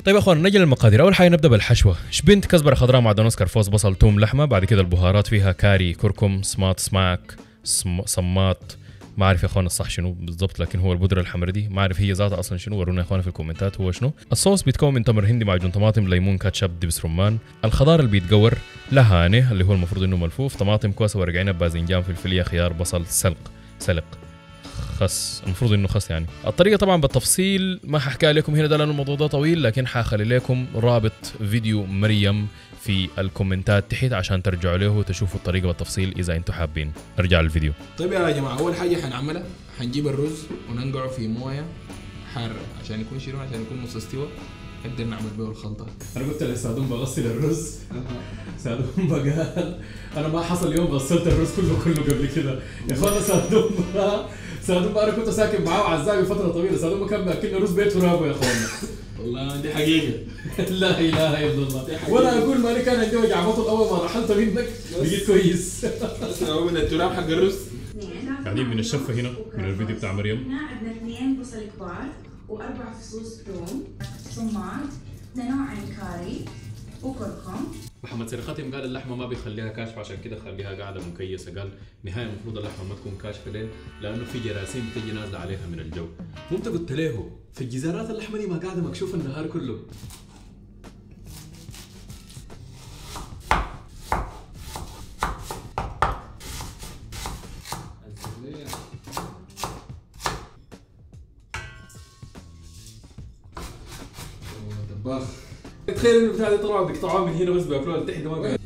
طيب يا أخوان نجي للمقادير أول حاجة نبدأ بالحشوة. شبنت كزبرة خضراء معدنوس كرفوس بصل توم لحمة بعد كده البهارات فيها كاري كركم سماط سماك سم... صماط. ما أعرف يا أخوان الصح شنو بالضبط لكن هو البودرة الحمراء دي. ما أعرف هي ذاتها أصلا شنو. ورونا يا أخوان في الكومنتات هو شنو. الصوص بيتكون من تمر هندي معجون طماطم ليمون كاتشب دبس رمان. الخضار اللي بيتقور لهانه اللي هو المفروض إنه ملفوف. طماطم كوسة ورق عنب باذنجان فلفليه خيار بصل سلق سلق. خس المفروض إنه خس يعني. الطريقة طبعا بالتفصيل ما ححكي لكم هنا ده لأنه الموضوع ده طويل لكن حاخلي لكم رابط فيديو مريم في الكومنتات تحت عشان ترجعوا له وتشوفوا الطريقة بالتفصيل إذا أنتم حابين. نرجع للفيديو. طيب يا جماعة أول حاجة حنعملها حنجيب الرز وننقعه في موية حاره عشان يكون شنو عشان يكون نص استوى نقدر نعمل به الخلطة. أنا قلت لسادوم بغسل الرز. سادوم قال أنا ما حصل يوم غسلت الرز كله كله قبل كده. يا إخوانا سادوم أنا كنت ساكن معاه وعزابي فترة طويلة. سادوم كان باكلنا رز بيت ورابه يا اخوانا والله دي حقيقة. [laughs] لا إله إلا الله. وأنا أقول مالي كان عندي وجع بطن. أول ما رحلت منك بقيت كويس. من التراب حق الرز. قاعدين من الشفة هنا، من الفيديو بتاع مريم. هنا عندنا اثنين بصل كبار وأربع فصوص ثوم صمات نوعين كاري وكركم. محمد سرقتهم قال اللحمة ما بيخليها كاشفه عشان كده خليها قاعدة مكيسة. قال نهاية المفروض اللحمة ما تكون كاشفه ليه؟ لأنه في جراثيم بتجي نازلة عليها من الجو. مو انت قلت له في الجزارات اللحمة دي ما قاعدة مكشوفة النهار كله. تخيل انه دي طلعوا بيقطعوها من هنا بس بياكلوها لتحت ما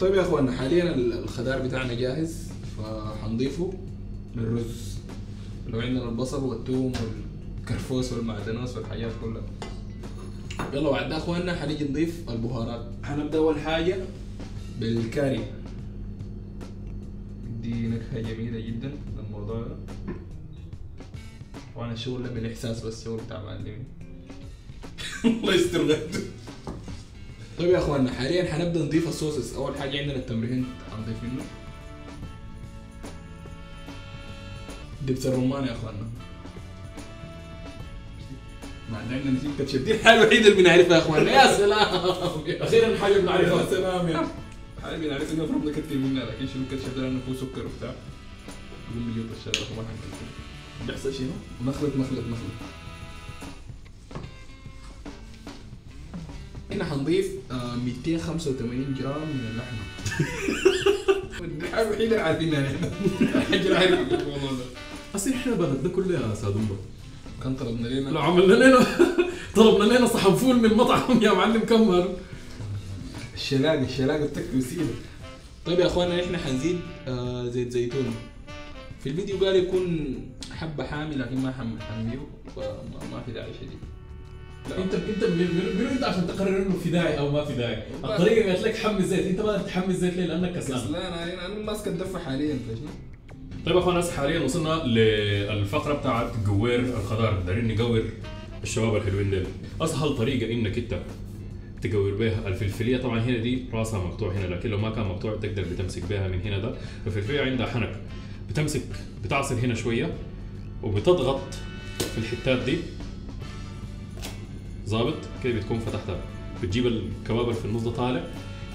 طيب يا اخوانا حاليا ال- الخضار بتاعنا جاهز فحنضيفه للرز. لو عندنا البصل والثوم والكرفوس والمعدنوس والحاجات كلها. يلا بعد ده اخوانا حنيجي نضيف البهارات. حنبدا أول حاجة. بالكاري. دي نكهه جميلة جدا للموضوع ده. وأنا الشغل ده بالإحساس بس شغل بتاع معلمين. [laughs] الله يستر غد طيب يا اخواننا حاليا حنبدا نضيف الصوصز أول حاجة عندنا التمرين. حنضيف منه. دبس الرمان يا اخواننا. ما عندنا نسيب كاتشب. دي الحاجة الوحيدة اللي بنعرفها يا اخواننا. يا سلام. أخيرا حاجة بنعرفها يا سلام يا. حاجة بنعرف إنه المفروض كتير منها لكن شنو الكاتشب ده؟ لأنه فيه سكر وبتاع. ما حنكتب بيحصل شنو؟ مخلط مخلط مخلط. إحنا حنضيف آه 285 جرام من اللحمة. الوحيده اللي عارفينها ده. اصل إحنا بلدنا كله يا سادومبا. كان طلبنا لنا. لو عملنا لنا. [laughs] طلبنا لنا صحن فول من مطعم يا معلم كمر الشلاقه الشلاقه بتكفي وسيله طيب يا أخوانا إحنا حنزيد آه زيت زيتون. في الفيديو قال يكون حبة حامي لكن ما حمل حاميه فما ما في داعي شديد. لا انت انت من من- من انت عشان تقرر انه في داعي أو ما في داعي. الطريقة قالت لك حمي الزيت انت ما تحمي الزيت ليه؟ لأنك كسلان. لا أنا ماسك الدفه حاليا؟ طيب يا أخوان هسه حاليا وصلنا للفقرة بتاعت قوير الخضار دايرين نقور الشباب الحلوين دول أسهل طريقة إنك أنت تقور بها الفلفلية. طبعا هنا دي راسها مقطوع هنا لكن لو ما كان مقطوع تقدر بتمسك بها من هنا ده. الفلفلية عندها حنك. بتمسك بتعصر هنا شوية وبتضغط في الحتات دي. ظابط كده بتكون فتحتها بتجيب الكباب اللي في النص ده طالع.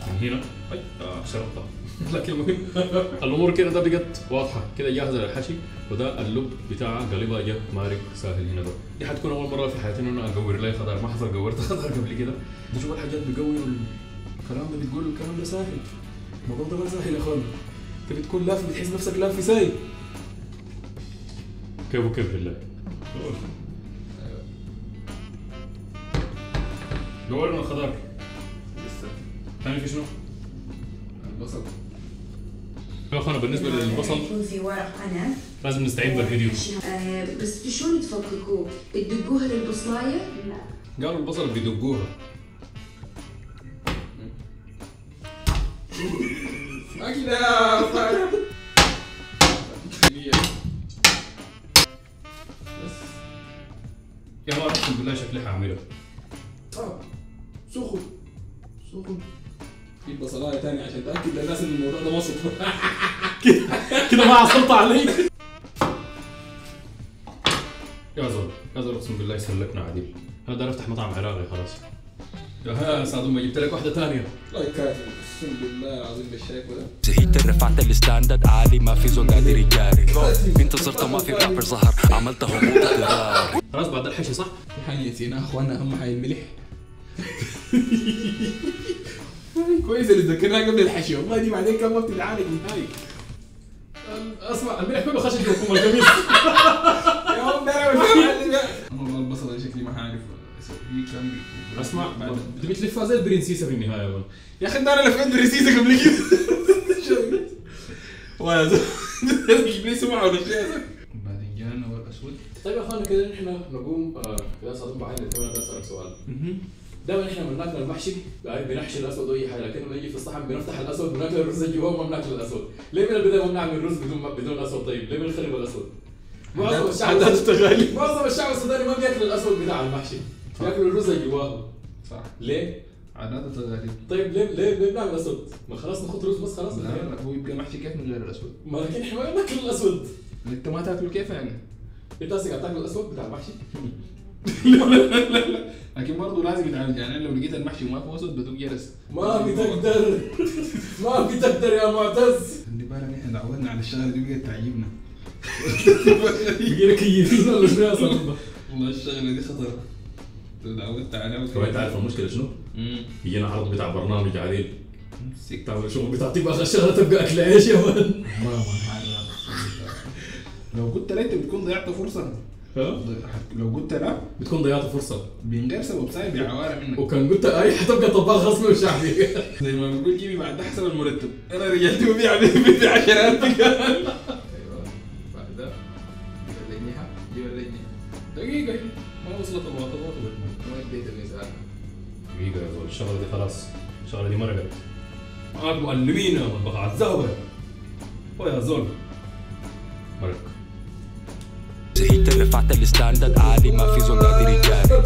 من هنا أي آه شرطه [laughs] لكن المهم [laughs] الأمور كده ده بقت واضحة. كده جاهزه للحشي وده اللب بتاعها قلبها جه مارق سهل هنا ده. دي حتكون أول مرة في حياتي إنه أنا اقور لي خضار. ما حصل قورت خضار قبل كده. بشوف الحاجات بقوي الكلام ده بتقول الكلام ده سهل الموضوع ده ما سهل يا اخوان أنت بتكون لاف بتحس نفسك لاف في ساي كيف وكيف بالله؟ قورنا الخضار لسه. ثاني في شنو؟ البصل. يا اخوانا بالنسبة للبصل يكون في ورق عنب لازم نستعين بالفيديو. آه بس شلون تفككوه؟ تدقوها للبصلاية؟ لا. قالوا البصل بيدقوها. ما كده يا ما اقسم بالله شكلي حاعملها سخن. سخن. في بصلايه ثانية عشان تأكد للناس إن الموضوع ده وسط. [laughs] كده ما عصرت علي يا زول يا زول اقسم بالله يسلكنا عديل. أنا داير افتح مطعم عراقي خلاص. يا ها سعد ما جبت لك واحدة ثانية لايكات اقسم بالله العظيم بالشايف ده زهقت رفعت ال standard عالي ما في زول قادر يجاري. انتصرت ما في رابر ظهر. عملت هبوط خلاص بعد الحشي صح؟ في حاجة نسيناها أخوانا اهم حاجة الملح. [laughs] كويس اللي ذكرناها قبل الحشي. والله دي بعدين كان ما بتتعالج نهائي أسمع الملح كله خشن جوا القميص يا عم ده أنا والله البصل ده شكلي ما عارف أسمع بعد- تبي تلفها زي البرنسيسة في النهاية يا ولد. يا أخي ده أنا لفيت بريسيسه قبل كده. [laughs] لي [laughs] سمعه ولا شيء. باذنجان والاسود طيب يا اخوانا كده نحن نقوم. آه، يا صديق بعد أنا بدي اسالك سؤال دائما إحنا لما ناكل المحشي يعني بنحشي الأسود واي حاجة لكن لما نيجي في الصحن بنفتح الأسود بناكل الرز اللي جواه وما بناكل الأسود. ليه من البداية ما بنعمل رز بدون بدون أسود؟ طيب ليه بنخرب الأسود؟ معظم الشعب. معظم الشعب السوداني ما بياكل الأسود بتاع المحشي بياكل الرز اللي جواه. صح. ليه؟ عادات تغالي طيب ليه ليه ليه بنعمل أسود؟ ما خلاص ناخذ رز بس خلاص. لا لا هو يبقى محشي كيف من غير الأسود؟ ما لكن إحنا ما بناكل الأسود. أنت ما تاكله كيف يعني؟ إنت قاعد تاكل الأسود بتاع المحشي؟ [laughs] لكن برضه لازم يتعالج يعني لو لقيت المحشي وما في اسود بدوق جرس. ما بتقدر ما بتقدر يا معتز. عندي بالك إحنا تعودنا على الشغله دي بقت تعجبنا بقينا كيفين ولا شنو يا صاحبي والله الشغله دي خطر. تعودت عليها كمان أنت عارف المشكلة شنو؟ يجينا عرض بتاع برنامج عديل تعمل شغل بتاع تبغى الشغله تبقى أكل عيش يا ولد؟ لو قلت لا انت بتكون ضيعت فرصة؟ لو قلت لا بتكون ضيعت فرصة. من غير سبب سايب بعواره منك. وكان قلت أي [laughs] حتبقى طباخ رسمي وشعبي [laughs] زي ما بيقول جيبي بعد ده حسب المرتب. أنا رجعت ببيع ب 10000 قال أيوه. بعد ده جيب اللجنحه جيب اللجنحه دقيقة. ما وصلت ما اديت دقيقة يا زول. الشغلة دي خلاص. الشغلة دي مرقت معاك معلمين يا مطبخ عزابه هو يا زول. مرق زهقت رفعت الستاندرد عالي ما في زول قادر يجاري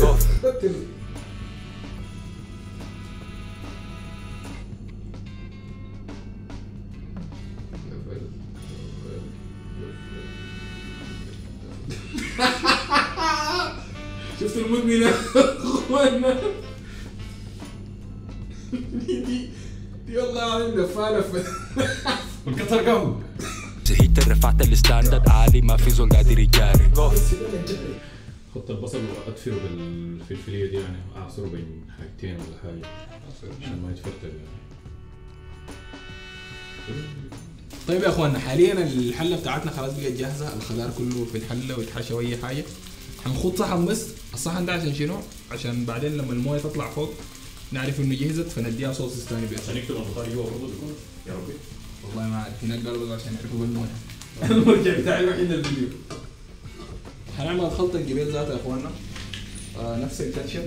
البصل واكثره بالفلفليه دي يعني أعصره بين حاجتين ولا حاجة عشان ما يتفتل يعني. طيب يا اخوانا حاليا الحلة بتاعتنا خلاص بقت جاهزة الخضار كله في الحلة ويتحشى وأي حاجة. هنخد صحن بس الصحن ده عشان شنو؟ عشان بعدين لما الموية تطلع فوق نعرف إنه جهزت فنديها صوص ثاني بس عشان يكتب البخار جوا برضه يا ربي. والله ما عارف هناك قالوا عشان يعرفوا بالموية. [laughs] المرجع بتاعي الوحيد الفيديو هنعمل الخلطة الجبيل ذاتها يا اخوانا آه نفس الكاتشب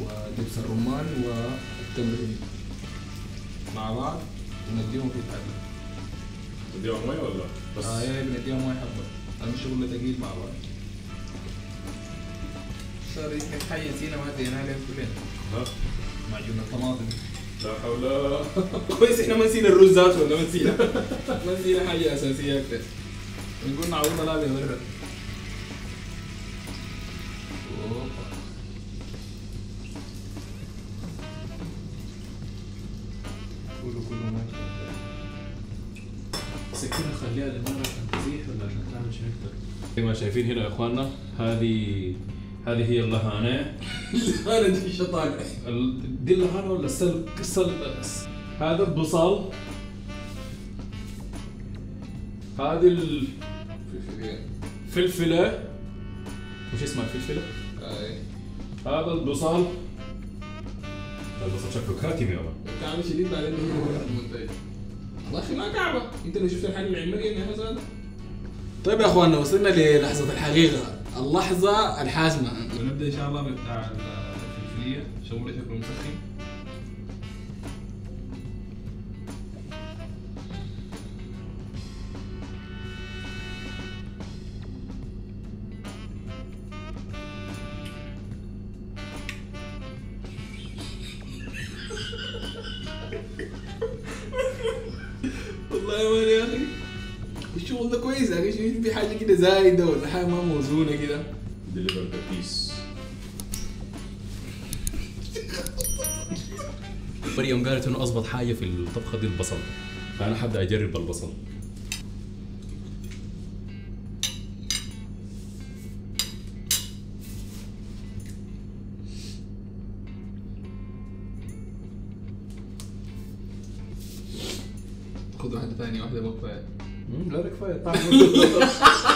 ودبس الرمان والتمر مع بعض ونديهم في الحلة. تديها مويه ولا؟ بس آه يا بنديها مويه حبة. هذا الشغل تقيل مع بعض. صار يمكن حاجة نسينا ما زينا عليها كلنا ها؟ معجون الطماطم لا حول [laughs] كويس إحنا ما نسينا الرز ذاته ولا ما نسينا. [laughs] ما نسينا حاجة أساسية. أكثر نقول نعوضنا لا بيورد عشان ولا عشان تعمل زي ما شايفين هنا يا إخواننا هذه هذه هي اللهانة. أنا دي شطانه ال- دي اللهانة ولا السل السل هذا البصل. هذه الفلفلة وش اسمها الفلفلة؟ هذا البصل. البصل شكله كاتب يا مان كعبة شديد بعدين هو المنتج. والله أخي ما كعبة انت لو شفت الحل العلمية يا حسن طيب يا اخواننا وصلنا للحظة الحقيقة. اللحظة الحاسمة ونبدا إن شاء الله بتاع الفلفلية شغلة شكله مسخن. موزونه كده؟ ديليفر ذا بيس مريم قالت إنه اضبط حاجة في الطبخة دي البصل. فأنا حبدأ أجرب البصل. خذ واحدة ثانية واحدة ما كفايه لا كفاية. طعم. [laughs]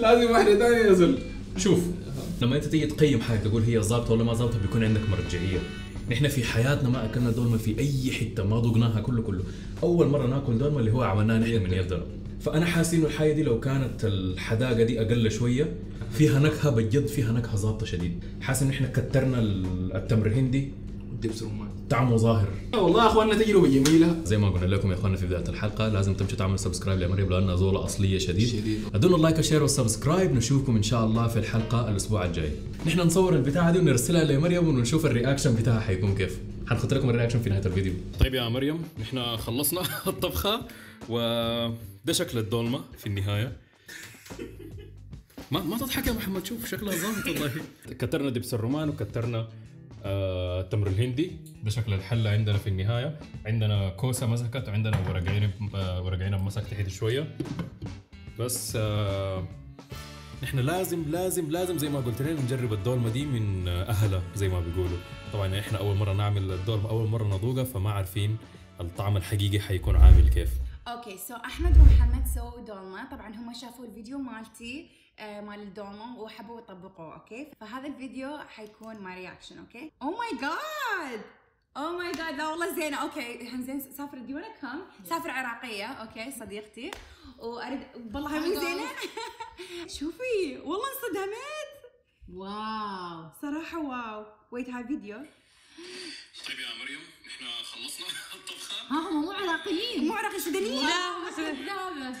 لازم واحدة ثانية زلمة. شوف. لما أنت تيجي تقيم حاجة تقول هي ظابطة ولا ما ظابطة بيكون عندك مرجعية. نحن في حياتنا ما أكلنا دولمة في أي حتة ما ذقناها كله كله. أول مرة نأكل دولمة اللي هو عملناها نحن من يدنا فأنا حاسس إنه الحاجة دي لو كانت الحداقة دي أقل شوية فيها نكهة بجد فيها نكهة ظابطة شديد. حاسس إن إحنا كترنا التمر الهندي دبس رمان طعمه ظاهر. والله يا اخواننا تجربه جميلة. زي ما قلنا لكم يا اخواننا في بداية الحلقة لازم تمشوا تعملوا subscribe لمريم لأنها زولة أصلية شديد. شديد. ادونا ال like وال share وال subscribe نشوفكم إن شاء الله في الحلقة الأسبوع الجاي. نحن نصور البتاعة دي ونرسلها لمريم ونشوف ال reaction بتاعها حيكون كيف. حنحط لكم ال reaction في نهاية الفيديو. طيب يا مريم نحن خلصنا [laughs] الطبخة وده شكل الدولمة في النهاية. ما ما تضحك يا محمد شوف شكلها ظابط والله. كترنا دبس الرمان وكترنا التمر الهندي ده شكل الحله عندنا في النهاية. عندنا كوسة مسكت وعندنا ورق عنب آه ورق عنب مسك تحت شوية. بس آه نحن لازم لازم لازم زي ما قلت لنا نجرب الدولمة دي من آه، أهلها زي ما بيقولوا. طبعا إحنا أول مرة نعمل الدولمة أول مرة نذوقها فما عارفين الطعم الحقيقي حيكون عامل كيف. okay so أحمد ومحمد سووا دولمه طبعا هم شافوا الفيديو مالتي آه مال الدولمه وحبوا يطبقوه okay؟ فهذا الفيديو حيكون my reaction okay؟ oh my God oh my God لا والله زينة. okay زين سافر دي كم سافر عراقية okay صديقتي. وأريد والله هاي مو زينة. [laughs] شوفي والله انصدمت. wow. صراحة wow. wait هاي فيديو. طيب يا مريم نحن خلصنا [laughs] الطبخة. ها هم مو عراقيين. مو عراقي سودانيه لا كذابة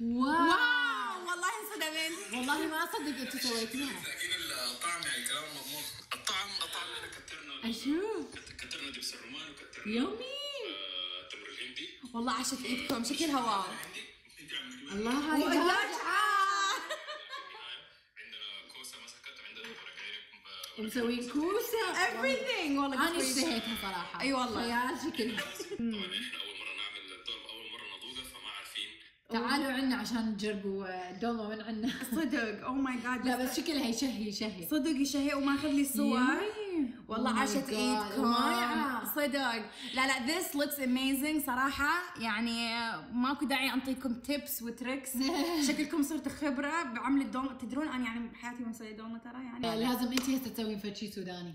واو. والله انصدمت والله ما اصدق أنتوا سويتوها. لكن الطعم يعني كلام مضمون. الطعم الطعم اللي كترنا أشوف. كترنا دبس الرمان وكترنا يومي. آه، التمر الهندي. والله عشت ايدكم شكلها واو. الله هاي عنب مسوين كوسة. Everything. والله أنا. اشتهيتها صراحة. أي والله. خيال شكلها أول مرة نعمل الدولمه أول مرة نذوقها فما عارفين. تعالوا عنا عشان تجربوا دومه من عنا. صدق. أو ماي جاد لا بس شكلها يشهي يشهي. صدق يشهي وماخذ لي صور والله Oh عاشت. ايدكم. صدق. لا لا this looks amazing صراحة. يعني ماكو داعي أنطيكم تيبس وتريكس [laughs] شكلكم صرت خبرة بعمل الدوم تدرون أنا يعني بحياتي ما مسوية دومة ترى يعني لازم انت هسه تسوين فد شي سوداني.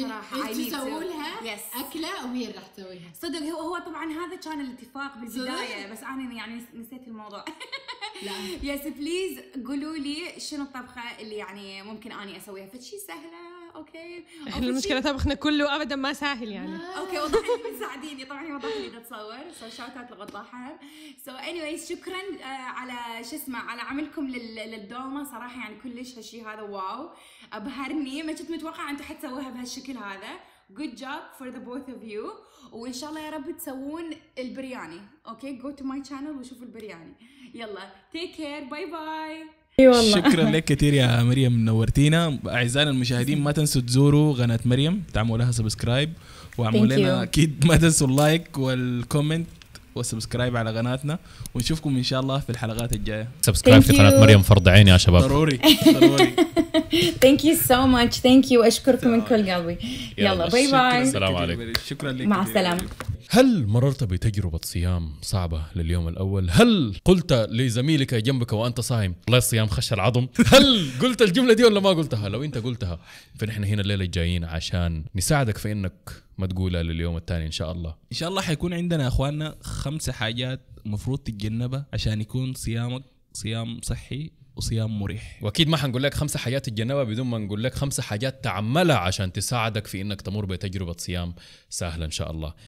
صراحة، I انت. تسووا لها. أكلة وهي اللي راح تسويها. صدق هو هو طبعا هذا كان الاتفاق بالبداية بس أنا يعني نس- نسيت الموضوع. لا. [laughs] yes please قولوا لي شنو الطبخة اللي يعني ممكن أني أسويها. فشي سهلة. okay. إحنا المشكلة طبخنا كله ابدا ما سهل يعني. okay وضح لي بتساعديني طبعا هي وضح لي إذا تصور so shout out لغطاحها so اني شكرا آه، على شو اسمه على عملكم لل- للدومة. صراحة يعني كلش هالشيء هذا wow. أبهرني. ما كنت متوقعة أنتم حتسووها بهالشكل هذا. Good job for the both of you. وإن شاء الله يا رب تسوون البرياني. okay go to my channel وشوفوا البرياني. يلا take care bye bye شكرا [laughs] لك كثير يا مريم نورتينا. أعزائنا المشاهدين ما تنسوا تزوروا قناة مريم تعملوا لها subscribe واعملوا لنا. أكيد ما تنسوا ال like وال comment وال subscribe على قناتنا ونشوفكم إن شاء الله في الحلقات الجاية subscribe Thank في قناة you. مريم فرض عيني يا شباب ضروري [laughs] ضروري thank you so much thank you أشكركم من كل قلبي يلا باي باي السلام عليكم. شكرا لك مع. مريم. هل مررت بتجربة صيام صعبة لليوم الأول؟ هل قلت لزميلك جنبك وأنت صايم والله الصيام خش العظم؟ هل قلت الجملة دي ولا ما قلتها؟ لو أنت قلتها فنحن هنا الليلة جايين عشان نساعدك في إنك ما تقولها لليوم الثاني إن شاء الله. إن شاء الله حيكون عندنا يا أخواننا خمسة حاجات مفروض تتجنبها عشان يكون صيامك صيام صحي وصيام مريح. وأكيد ما حنقول لك خمسة حاجات تتجنبها بدون ما نقول لك خمسة حاجات تعملها عشان تساعدك في إنك تمر بتجربة صيام سهلة إن شاء الله.